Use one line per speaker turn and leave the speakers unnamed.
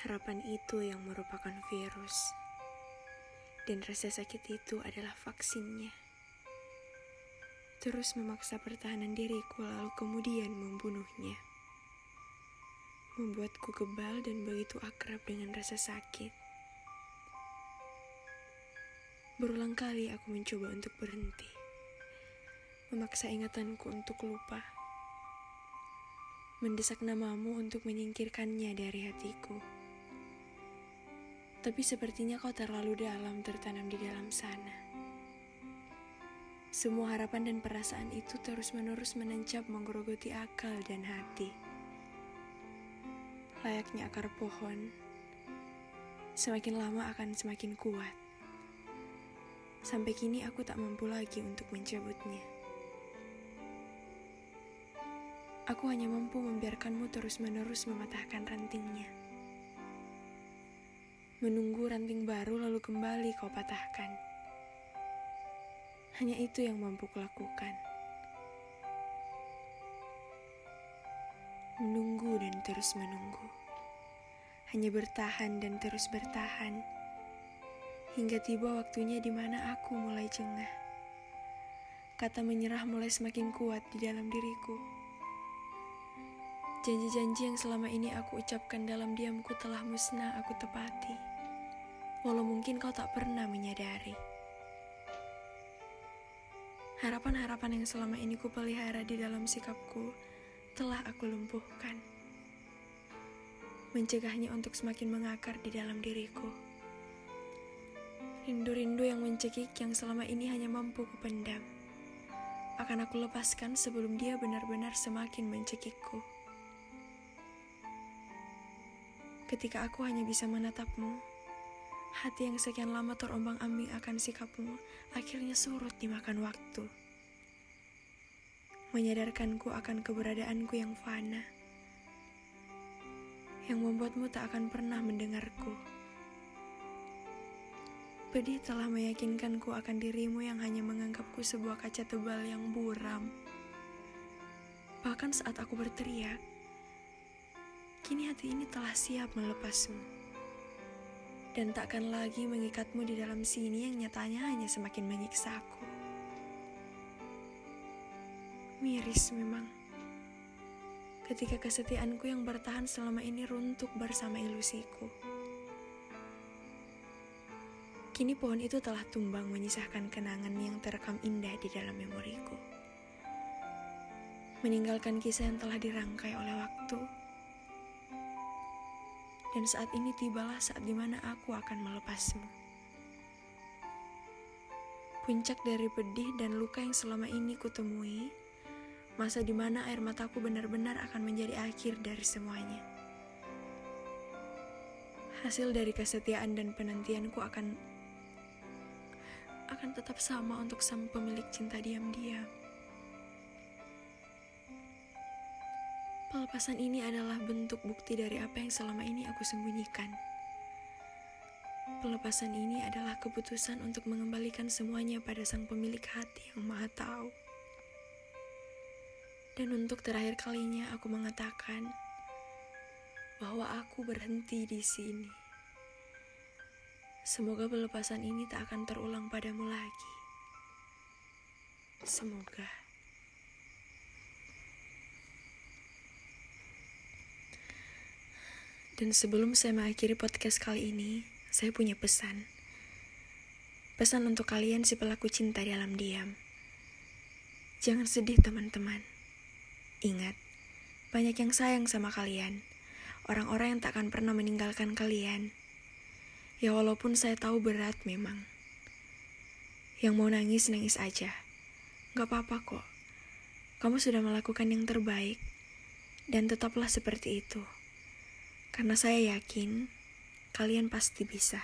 Harapan itu yang merupakan virus, dan rasa sakit itu adalah vaksinnya. Terus memaksa pertahanan diriku, lalu kemudian membunuhnya, membuatku kebal dan begitu akrab dengan rasa sakit. Berulang kali aku mencoba untuk berhenti, memaksa ingatanku untuk lupa, mendesak namamu untuk menyingkirkannya dari hatiku. Tapi sepertinya kau terlalu dalam tertanam di dalam sana. Semua harapan dan perasaan itu terus-menerus menancap menggerogoti akal dan hati. Layaknya akar pohon, semakin lama akan semakin kuat. Sampai kini aku tak mampu lagi untuk mencabutnya. Aku hanya mampu membiarkanmu terus-menerus mematahkan rantingnya menunggu ranting baru lalu kembali kau patahkan. Hanya itu yang mampu kulakukan. Menunggu dan terus menunggu. Hanya bertahan dan terus bertahan. Hingga tiba waktunya di mana aku mulai jengah. Kata menyerah mulai semakin kuat di dalam diriku. Janji-janji yang selama ini aku ucapkan dalam diamku telah musnah aku tepati walau mungkin kau tak pernah menyadari. Harapan-harapan yang selama ini kupelihara di dalam sikapku telah aku lumpuhkan. Mencegahnya untuk semakin mengakar di dalam diriku. Rindu-rindu yang mencekik yang selama ini hanya mampu kupendam. Akan aku lepaskan sebelum dia benar-benar semakin mencekikku. Ketika aku hanya bisa menatapmu, Hati yang sekian lama terombang-ambing akan sikapmu akhirnya surut dimakan waktu. Menyadarkanku akan keberadaanku yang fana. Yang membuatmu tak akan pernah mendengarku. Pedih telah meyakinkanku akan dirimu yang hanya menganggapku sebuah kaca tebal yang buram. Bahkan saat aku berteriak, kini hati ini telah siap melepasmu dan takkan lagi mengikatmu di dalam sini yang nyatanya hanya semakin menyiksaku. Miris memang. Ketika kesetiaanku yang bertahan selama ini runtuh bersama ilusiku. Kini pohon itu telah tumbang menyisahkan kenangan yang terekam indah di dalam memoriku. Meninggalkan kisah yang telah dirangkai oleh waktu dan saat ini tibalah saat di mana aku akan melepasmu. Puncak dari pedih dan luka yang selama ini kutemui, masa di mana air mataku benar-benar akan menjadi akhir dari semuanya. Hasil dari kesetiaan dan penantianku akan akan tetap sama untuk sang pemilik cinta diam-diam. Pelepasan ini adalah bentuk bukti dari apa yang selama ini aku sembunyikan. Pelepasan ini adalah keputusan untuk mengembalikan semuanya pada sang pemilik hati yang maha tahu. Dan untuk terakhir kalinya aku mengatakan bahwa aku berhenti di sini. Semoga pelepasan ini tak akan terulang padamu lagi. Semoga. Dan sebelum saya mengakhiri podcast kali ini, saya punya pesan. Pesan untuk kalian si pelaku cinta dalam diam. Jangan sedih teman-teman. Ingat, banyak yang sayang sama kalian. Orang-orang yang tak akan pernah meninggalkan kalian. Ya walaupun saya tahu berat memang. Yang mau nangis, nangis aja. Gak apa-apa kok. Kamu sudah melakukan yang terbaik. Dan tetaplah seperti itu. Karena saya yakin kalian pasti bisa.